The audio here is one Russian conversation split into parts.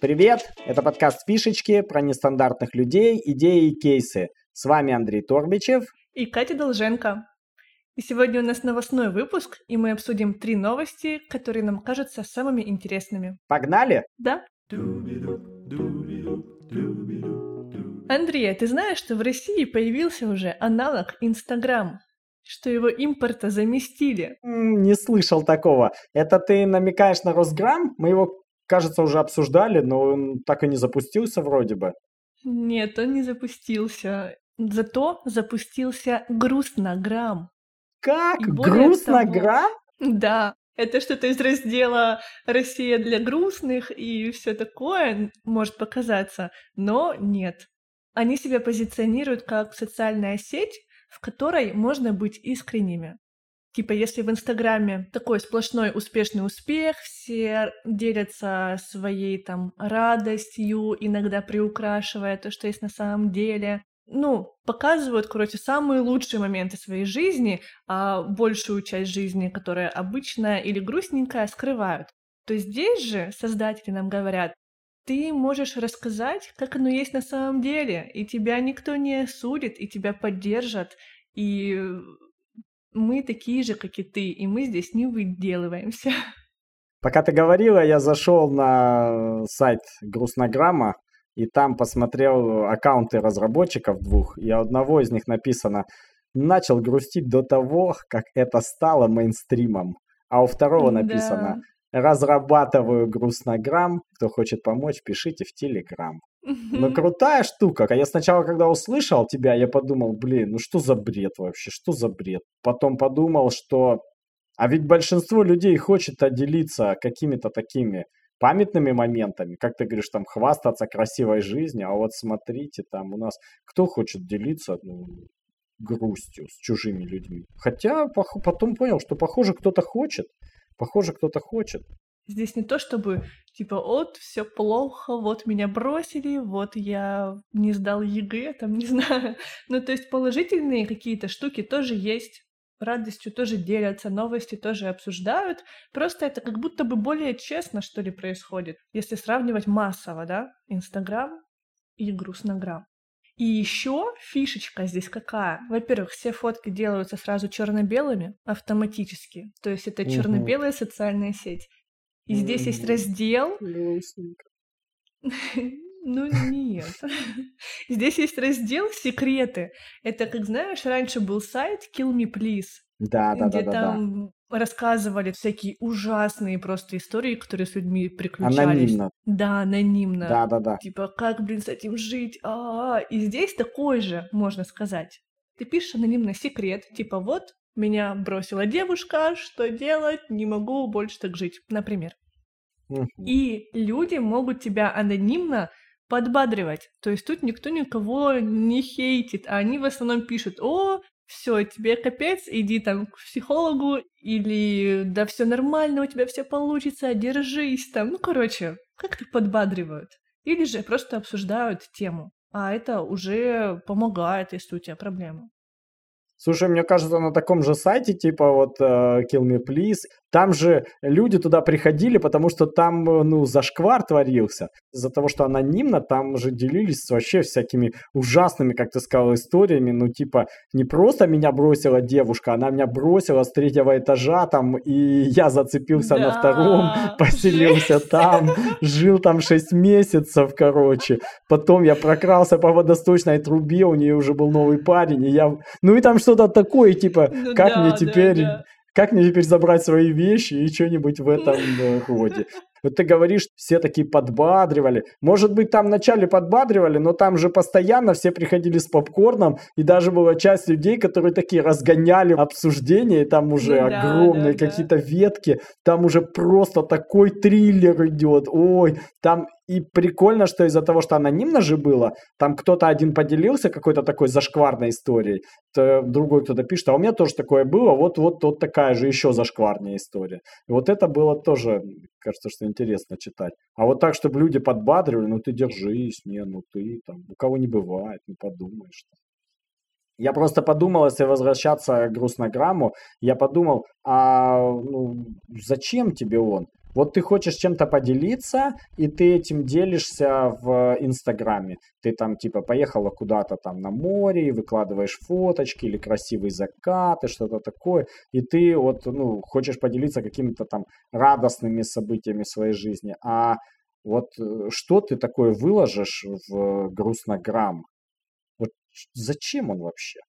Привет! Это подкаст «Фишечки» про нестандартных людей, идеи и кейсы. С вами Андрей Торбичев и Катя Долженко. И сегодня у нас новостной выпуск, и мы обсудим три новости, которые нам кажутся самыми интересными. Погнали? Да. Андрей, а ты знаешь, что в России появился уже аналог Инстаграм? Что его импорта заместили? Не слышал такого. Это ты намекаешь на Росграм? Мы его кажется, уже обсуждали, но он так и не запустился вроде бы. Нет, он не запустился. Зато запустился грустнограмм. Как? Грустнограмм? Да, это что-то из раздела «Россия для грустных» и все такое может показаться, но нет. Они себя позиционируют как социальная сеть, в которой можно быть искренними. Типа, если в Инстаграме такой сплошной успешный успех, все делятся своей там радостью, иногда приукрашивая то, что есть на самом деле. Ну, показывают, короче, самые лучшие моменты своей жизни, а большую часть жизни, которая обычная или грустненькая, скрывают. То здесь же создатели нам говорят, ты можешь рассказать, как оно есть на самом деле, и тебя никто не осудит, и тебя поддержат, и мы такие же, как и ты, и мы здесь не выделываемся. Пока ты говорила, я зашел на сайт Грустнограмма, и там посмотрел аккаунты разработчиков двух, и у одного из них написано «Начал грустить до того, как это стало мейнстримом», а у второго написано «Разрабатываю Грустнограмм, кто хочет помочь, пишите в Телеграм». Ну, крутая штука. А я сначала, когда услышал тебя, я подумал, блин, ну что за бред вообще, что за бред? Потом подумал, что... А ведь большинство людей хочет делиться какими-то такими памятными моментами, как ты говоришь, там, хвастаться красивой жизнью, а вот смотрите, там у нас, кто хочет делиться, ну, грустью с чужими людьми. Хотя потом понял, что, похоже, кто-то хочет, похоже, кто-то хочет. Здесь не то, чтобы типа, вот, все плохо, вот меня бросили, вот я не сдал ЕГЭ, там, не знаю. Ну, то есть положительные какие-то штуки тоже есть, радостью тоже делятся, новости тоже обсуждают. Просто это как будто бы более честно, что ли, происходит, если сравнивать массово, да, Инстаграм и Грустнограмм. И еще фишечка здесь какая? Во-первых, все фотки делаются сразу черно-белыми автоматически. То есть это черно-белая социальная сеть. И здесь есть раздел... Ну нет. Здесь есть раздел «Секреты». Это, как знаешь, раньше был сайт Kill Me Please. Да, да, где да, там да. рассказывали всякие ужасные просто истории, которые с людьми приключались. Анонимно. Да, анонимно. Да, да, да. Типа, как, блин, с этим жить? А-а-а. И здесь такой же, можно сказать. Ты пишешь анонимно секрет, типа, вот, меня бросила девушка, что делать? Не могу больше так жить, например. И люди могут тебя анонимно подбадривать. То есть тут никто никого не хейтит, а они в основном пишут, о, все, тебе капец, иди там к психологу, или да все нормально, у тебя все получится, держись там. Ну, короче, как-то подбадривают. Или же просто обсуждают тему. А это уже помогает, если у тебя проблемы. Слушай, мне кажется, на таком же сайте, типа вот uh, Kill Me Please, там же люди туда приходили, потому что там, э, ну, зашквар творился. Из-за того, что анонимно, там же делились вообще всякими ужасными, как ты сказал, историями. Ну, типа, не просто меня бросила девушка, она меня бросила с третьего этажа там, и я зацепился да, на втором, поселился жесть. там, жил там 6 месяцев, короче. Потом я прокрался по водосточной трубе, у нее уже был новый парень, и я... Ну, и там что-то такое, типа, ну, как да, мне теперь... Да, да как мне теперь забрать свои вещи и что-нибудь в этом э, роде. Вот ты говоришь, все такие подбадривали. Может быть, там вначале подбадривали, но там же постоянно все приходили с попкорном, и даже была часть людей, которые такие разгоняли обсуждения, и там уже ну, огромные да, какие-то да. ветки, там уже просто такой триллер идет. Ой, там и прикольно, что из-за того, что анонимно же было, там кто-то один поделился какой-то такой зашкварной историей, то другой кто-то пишет, а у меня тоже такое было, вот, вот, вот такая же еще зашкварная история. И вот это было тоже, кажется, что интересно читать. А вот так, чтобы люди подбадривали, ну ты держись, не, ну ты там, у кого не бывает, ну подумаешь. Я просто подумал, если возвращаться к грустнограмму, я подумал, а ну, зачем тебе он? Вот ты хочешь чем-то поделиться, и ты этим делишься в Инстаграме. Ты там типа поехала куда-то там на море, выкладываешь фоточки или красивый закат и что-то такое, и ты вот, ну, хочешь поделиться какими-то там радостными событиями своей жизни. А вот э, что ты такое выложишь в грустнограмм? Вот зачем он вообще?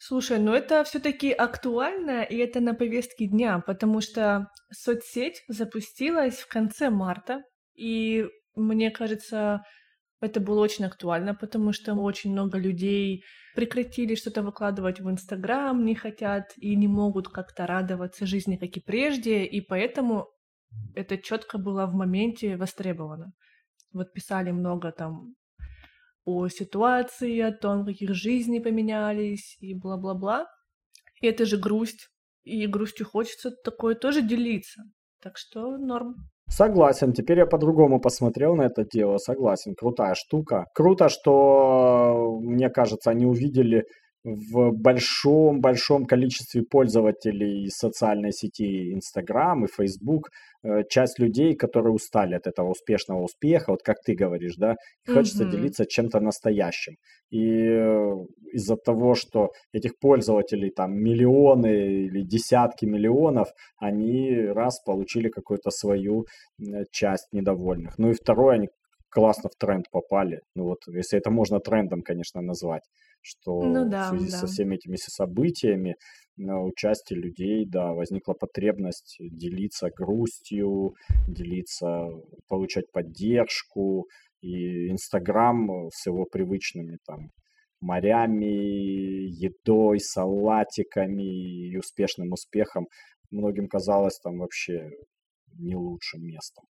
Слушай, ну это все-таки актуально, и это на повестке дня, потому что соцсеть запустилась в конце марта, и мне кажется, это было очень актуально, потому что очень много людей прекратили что-то выкладывать в Инстаграм, не хотят и не могут как-то радоваться жизни, как и прежде, и поэтому это четко было в моменте востребовано. Вот писали много там о ситуации, о том, каких жизни поменялись и бла-бла-бла. И это же грусть. И грустью хочется такое тоже делиться. Так что норм. Согласен, теперь я по-другому посмотрел на это дело, согласен, крутая штука. Круто, что, мне кажется, они увидели в большом-большом количестве пользователей социальной сети Instagram и Facebook э, часть людей, которые устали от этого успешного успеха, вот как ты говоришь, да, хочется mm-hmm. делиться чем-то настоящим. И из-за того, что этих пользователей там миллионы или десятки миллионов, они раз получили какую-то свою часть недовольных. Ну и второе, они классно в тренд попали. Ну вот, если это можно трендом, конечно, назвать что ну, да, в связи да. со всеми этими событиями на участие людей, да, возникла потребность делиться грустью, делиться, получать поддержку, и Инстаграм с его привычными там морями, едой, салатиками и успешным успехом многим казалось там вообще не лучшим местом.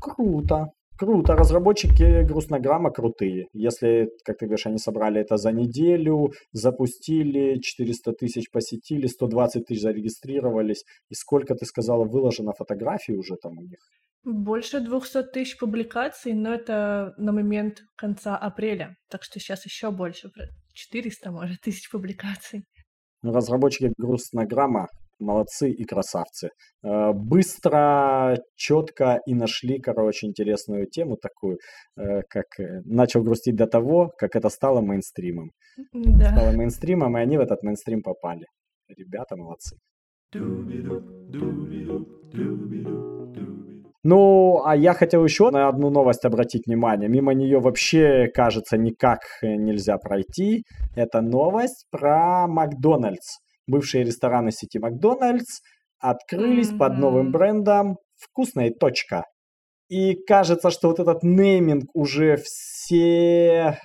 Круто. Круто, разработчики грустнограмма крутые. Если, как ты говоришь, они собрали это за неделю, запустили, 400 тысяч посетили, 120 тысяч зарегистрировались. И сколько, ты сказала, выложено фотографий уже там у них? Больше 200 тысяч публикаций, но это на момент конца апреля. Так что сейчас еще больше, 400, может, тысяч публикаций. Разработчики грустнограмма молодцы и красавцы. Э, быстро, четко и нашли, короче, интересную тему такую, э, как э, начал грустить до того, как это стало мейнстримом. Да. Стало мейнстримом, и они в этот мейнстрим попали. Ребята молодцы. Ну, а я хотел еще на одну новость обратить внимание. Мимо нее вообще, кажется, никак нельзя пройти. Это новость про Макдональдс бывшие рестораны сети Макдональдс открылись mm-hmm. под новым брендом «Вкусная точка». И кажется, что вот этот нейминг уже все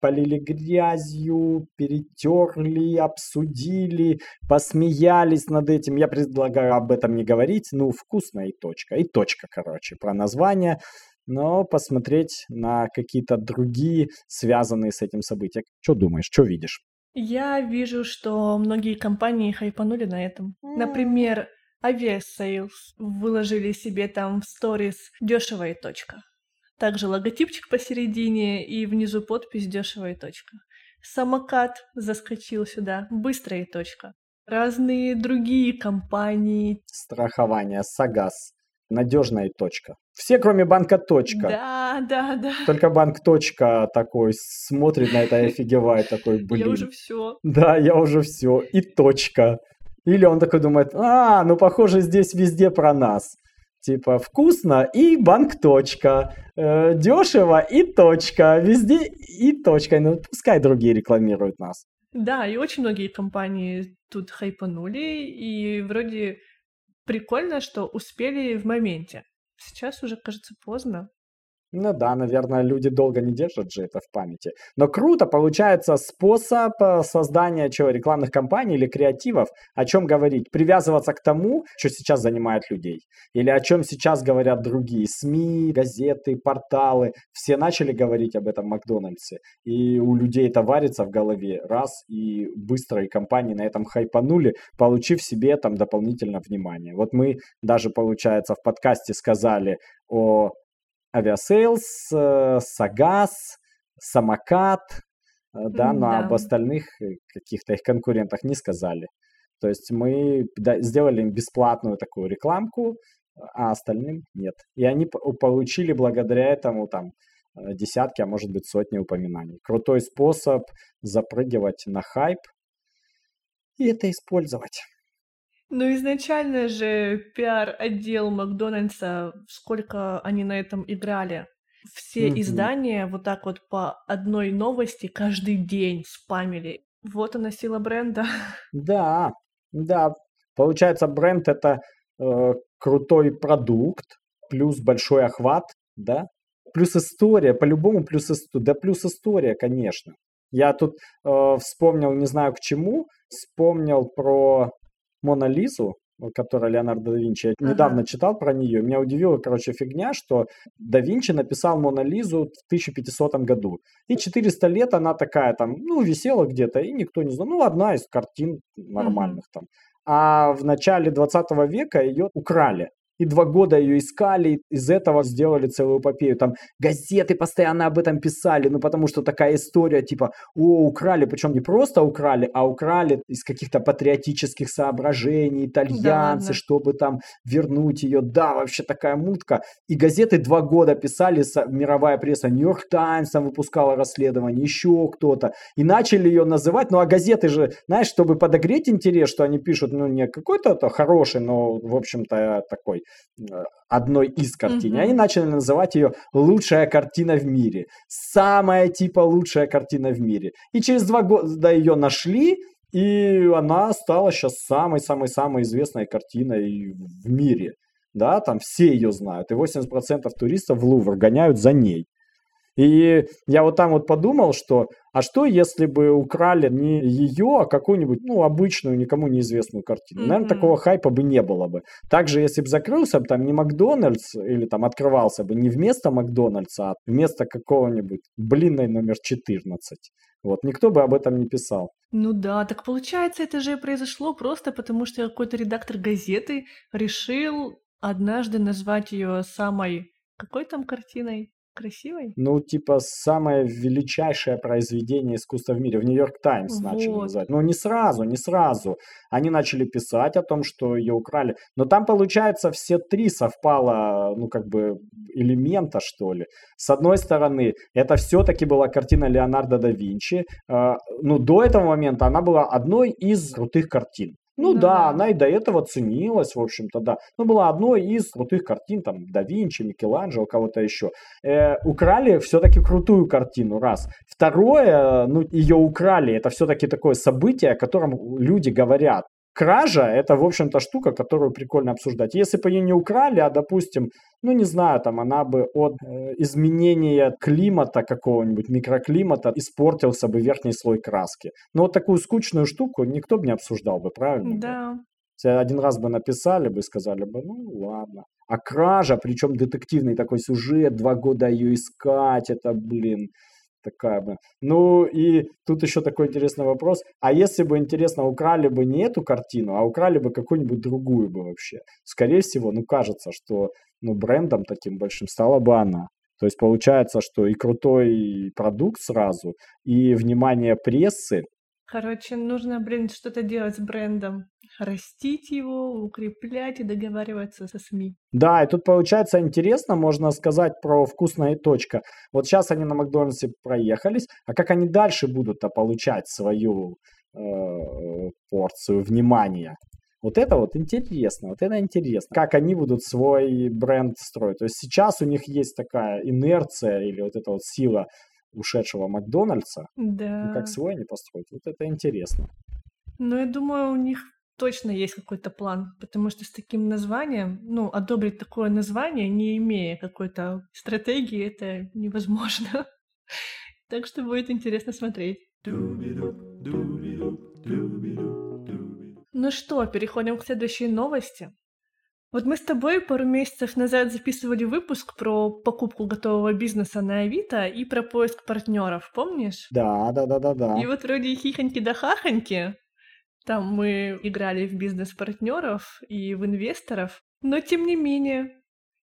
полили грязью, перетерли, обсудили, посмеялись над этим. Я предлагаю об этом не говорить. Ну, вкусная и точка. И точка, короче, про название. Но посмотреть на какие-то другие, связанные с этим события. Что думаешь, что видишь? Я вижу, что многие компании хайпанули на этом. Например, Aviasales выложили себе там в сторис дешево и точка. Также логотипчик посередине и внизу подпись дешево и точка. Самокат заскочил сюда, быстро и точка. Разные другие компании. Страхование, Сагаз надежная точка. Все, кроме банка точка. Да, да, да. Только банк точка такой смотрит на это и офигевает такой, блин. Я уже все. Да, я уже все. И точка. Или он такой думает, а, ну похоже здесь везде про нас. Типа вкусно и банк точка, э, дешево и точка, везде и точка. Ну пускай другие рекламируют нас. Да, и очень многие компании тут хайпанули, и вроде прикольно, что успели в моменте. Сейчас уже, кажется, поздно. Ну да, наверное, люди долго не держат же это в памяти. Но круто получается способ э, создания чего, рекламных кампаний или креативов. О чем говорить? Привязываться к тому, что сейчас занимает людей. Или о чем сейчас говорят другие. СМИ, газеты, порталы. Все начали говорить об этом Макдональдсе. И у людей это варится в голове. Раз, и быстро и компании на этом хайпанули, получив себе там дополнительно внимание. Вот мы даже, получается, в подкасте сказали о Aviasales, э, Сагаз, Самокат, э, да, но да. об остальных э, каких-то их конкурентах не сказали. То есть мы сделали им бесплатную такую рекламку, а остальным нет. И они получили благодаря этому там десятки, а может быть сотни упоминаний. Крутой способ запрыгивать на хайп и это использовать. Ну, изначально же пиар-отдел Макдональдса, сколько они на этом играли. Все угу. издания вот так вот по одной новости каждый день спамили. Вот она сила бренда. Да, да. Получается, бренд это э, крутой продукт, плюс большой охват, да? Плюс история, по-любому плюс история. Да плюс история, конечно. Я тут э, вспомнил, не знаю к чему, вспомнил про Мона Лизу, которая Леонардо да Винчи. Я ага. недавно читал про нее. Меня удивила, короче, фигня, что да Винчи написал Мона Лизу в 1500 году. И 400 лет она такая там, ну, висела где-то, и никто не знал. Ну, одна из картин нормальных ага. там. А в начале 20 века ее украли и два года ее искали, из этого сделали целую эпопею. Там газеты постоянно об этом писали, ну потому что такая история, типа, о, украли, причем не просто украли, а украли из каких-то патриотических соображений, итальянцы, да, чтобы там вернуть ее. Да, вообще такая мутка. И газеты два года писали, мировая пресса, Нью-Йорк Таймс там выпускала расследование, еще кто-то. И начали ее называть, ну а газеты же, знаешь, чтобы подогреть интерес, что они пишут, ну не какой-то хороший, но, в общем-то, такой одной из картин. Mm-hmm. Они начали называть ее лучшая картина в мире. Самая типа лучшая картина в мире. И через два года ее нашли, и она стала сейчас самой-самой-самой известной картиной в мире. Да, там все ее знают. И 80% туристов в Лувр гоняют за ней. И я вот там вот подумал, что а что, если бы украли не ее, а какую-нибудь, ну, обычную, никому неизвестную картину? Mm-hmm. Наверное, такого хайпа бы не было бы. Также, если бы закрылся бы там не Макдональдс, или там открывался бы не вместо Макдональдса, а вместо какого-нибудь блинной номер 14. Вот, никто бы об этом не писал. Ну да, так получается, это же произошло просто потому, что какой-то редактор газеты решил однажды назвать ее самой... Какой там картиной? Красивой? Ну, типа, самое величайшее произведение искусства в мире. В Нью-Йорк Таймс вот. начали называть. Ну, не сразу, не сразу. Они начали писать о том, что ее украли. Но там, получается, все три совпало, ну, как бы, элемента, что ли. С одной стороны, это все-таки была картина Леонардо да Винчи. Э, ну, до этого момента она была одной из крутых картин. Ну да, да, она и до этого ценилась, в общем-то, да. Но была одной из крутых картин, там, да Винчи, Микеланджело, кого-то еще. Э, украли все-таки крутую картину, раз. Второе, ну, ее украли, это все-таки такое событие, о котором люди говорят кража – это, в общем-то, штука, которую прикольно обсуждать. Если бы ее не украли, а, допустим, ну, не знаю, там, она бы от э, изменения климата какого-нибудь, микроклимата, испортился бы верхний слой краски. Но вот такую скучную штуку никто бы не обсуждал бы, правильно? Да. Если один раз бы написали бы, сказали бы, ну, ладно. А кража, причем детективный такой сюжет, два года ее искать, это, блин, такая бы. Ну и тут еще такой интересный вопрос. А если бы, интересно, украли бы не эту картину, а украли бы какую-нибудь другую бы вообще? Скорее всего, ну кажется, что ну, брендом таким большим стала бы она. То есть получается, что и крутой продукт сразу, и внимание прессы, Короче, нужно, блин, что-то делать с брендом. Растить его, укреплять и договариваться со СМИ. Да, и тут получается интересно, можно сказать про вкусная точка. Вот сейчас они на Макдональдсе проехались, а как они дальше будут-то получать свою э, порцию внимания? Вот это вот интересно, вот это интересно. Как они будут свой бренд строить. То есть сейчас у них есть такая инерция или вот эта вот сила ушедшего Макдональдса, да. ну, как свой они построят. Вот это интересно. Ну, я думаю, у них точно есть какой-то план, потому что с таким названием, ну, одобрить такое название, не имея какой-то стратегии, это невозможно. Так что будет интересно смотреть. Ну что, переходим к следующей новости. Вот мы с тобой пару месяцев назад записывали выпуск про покупку готового бизнеса на Авито и про поиск партнеров, помнишь? Да, да, да, да, да. И вот вроде хихоньки да хахоньки, там мы играли в бизнес-партнеров и в инвесторов, но тем не менее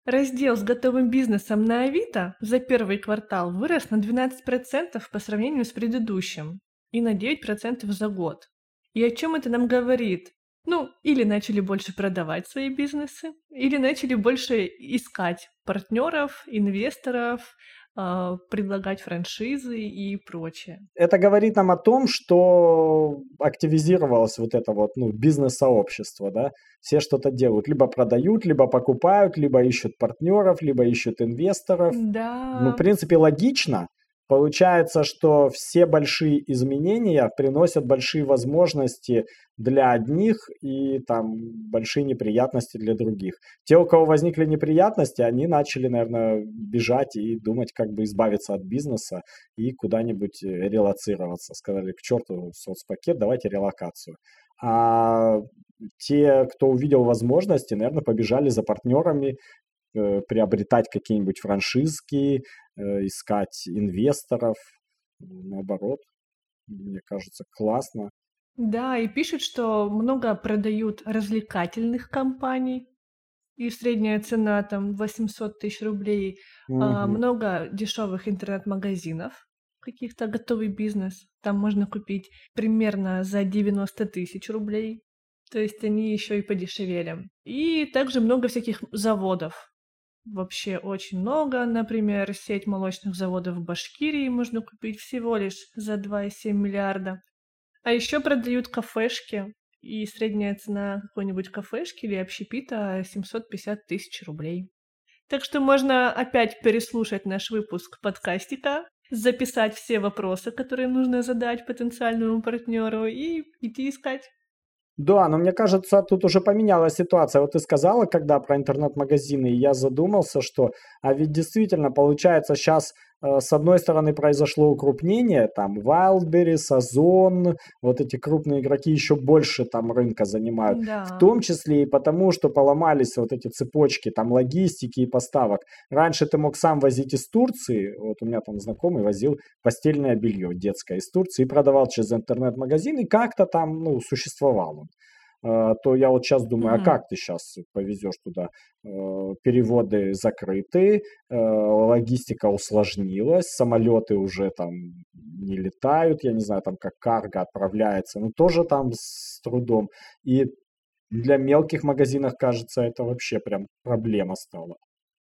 раздел с готовым бизнесом на Авито за первый квартал вырос на 12% по сравнению с предыдущим и на 9% за год. И о чем это нам говорит? Ну, или начали больше продавать свои бизнесы, или начали больше искать партнеров, инвесторов, а, предлагать франшизы и прочее. Это говорит нам о том, что активизировалось вот это вот ну, бизнес-сообщество, да? Все что-то делают, либо продают, либо покупают, либо ищут партнеров, либо ищут инвесторов. Да. Ну, в принципе, логично, Получается, что все большие изменения приносят большие возможности для одних и там большие неприятности для других. Те, у кого возникли неприятности, они начали, наверное, бежать и думать, как бы избавиться от бизнеса и куда-нибудь релацироваться. Сказали, к черту соцпакет, давайте релокацию. А те, кто увидел возможности, наверное, побежали за партнерами, Э, приобретать какие-нибудь франшизки, э, искать инвесторов. Наоборот, мне кажется, классно. Да, и пишут, что много продают развлекательных компаний, и средняя цена там 800 тысяч рублей. Угу. А, много дешевых интернет-магазинов, каких-то готовый бизнес. Там можно купить примерно за 90 тысяч рублей. То есть они еще и подешевели. И также много всяких заводов вообще очень много. Например, сеть молочных заводов в Башкирии можно купить всего лишь за 2,7 миллиарда. А еще продают кафешки, и средняя цена какой-нибудь кафешки или общепита 750 тысяч рублей. Так что можно опять переслушать наш выпуск подкастика, записать все вопросы, которые нужно задать потенциальному партнеру и идти искать. Да, но мне кажется, тут уже поменялась ситуация. Вот ты сказала, когда про интернет-магазины, и я задумался, что, а ведь действительно, получается, сейчас с одной стороны, произошло укрупнение, там Wildberries, Озон, вот эти крупные игроки еще больше там рынка занимают. Да. В том числе и потому, что поломались вот эти цепочки там логистики и поставок. Раньше ты мог сам возить из Турции, вот у меня там знакомый возил постельное белье детское из Турции и продавал через интернет-магазин, и как-то там, ну, существовал он. А, то я вот сейчас думаю, mm-hmm. а как ты сейчас повезешь туда? Э, переводы закрыты, э, логистика усложнилась, самолеты уже там не летают, я не знаю, там как карго отправляется, ну тоже там с трудом. И для мелких магазинов, кажется, это вообще прям проблема стала.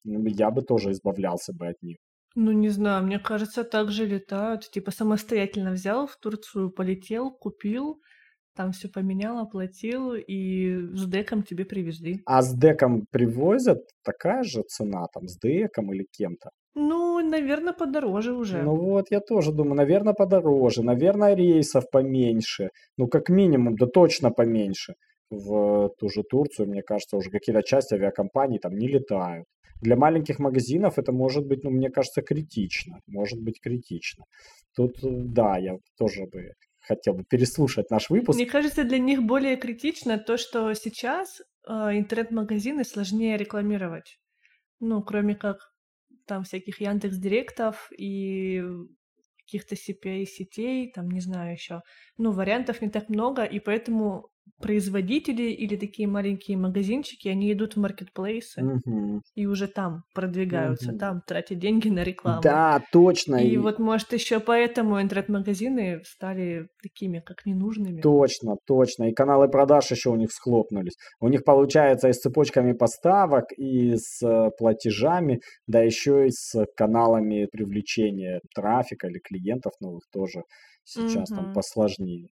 Ну, я бы тоже избавлялся бы от них. Ну, не знаю, мне кажется, так же летают. Типа самостоятельно взял в Турцию, полетел, купил, там все поменял, оплатил, и с деком тебе привезли. А с деком привозят такая же цена, там, с деком или кем-то? Ну, наверное, подороже уже. Ну вот, я тоже думаю, наверное, подороже, наверное, рейсов поменьше, ну, как минимум, да точно поменьше. В ту же Турцию, мне кажется, уже какие-то части авиакомпаний там не летают. Для маленьких магазинов это может быть, ну, мне кажется, критично. Может быть, критично. Тут, да, я тоже бы хотел бы переслушать наш выпуск. Мне кажется, для них более критично то, что сейчас э, интернет-магазины сложнее рекламировать. Ну, кроме как там всяких Яндекс Директов и каких-то CPA-сетей, там, не знаю еще. Ну, вариантов не так много, и поэтому производители или такие маленькие магазинчики, они идут в маркетплейсы угу. и уже там продвигаются, угу. там тратят деньги на рекламу. Да, точно. И, и... вот, может, еще поэтому интернет-магазины стали такими, как ненужными. Точно, точно. И каналы продаж еще у них схлопнулись. У них получается и с цепочками поставок, и с э, платежами, да еще и с каналами привлечения трафика или клиентов новых тоже сейчас угу. там посложнее.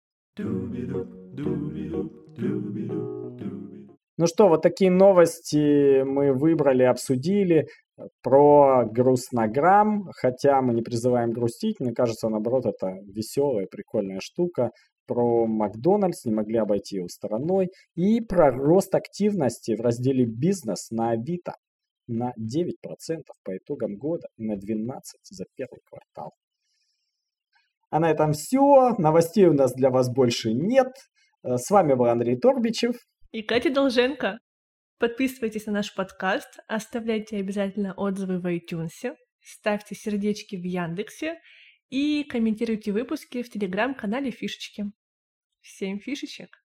Ну что, вот такие новости мы выбрали, обсудили про грустнограмм, хотя мы не призываем грустить, мне кажется, наоборот, это веселая, прикольная штука. Про Макдональдс не могли обойти его стороной. И про рост активности в разделе «Бизнес» на Авито на 9% по итогам года и на 12% за первый квартал. А на этом все. Новостей у нас для вас больше нет. Э, с вами был Андрей Торбичев. И Катя Долженко. Подписывайтесь на наш подкаст, оставляйте обязательно отзывы в iTunes, ставьте сердечки в Яндексе и комментируйте выпуски в телеграм-канале Фишечки. Всем фишечек!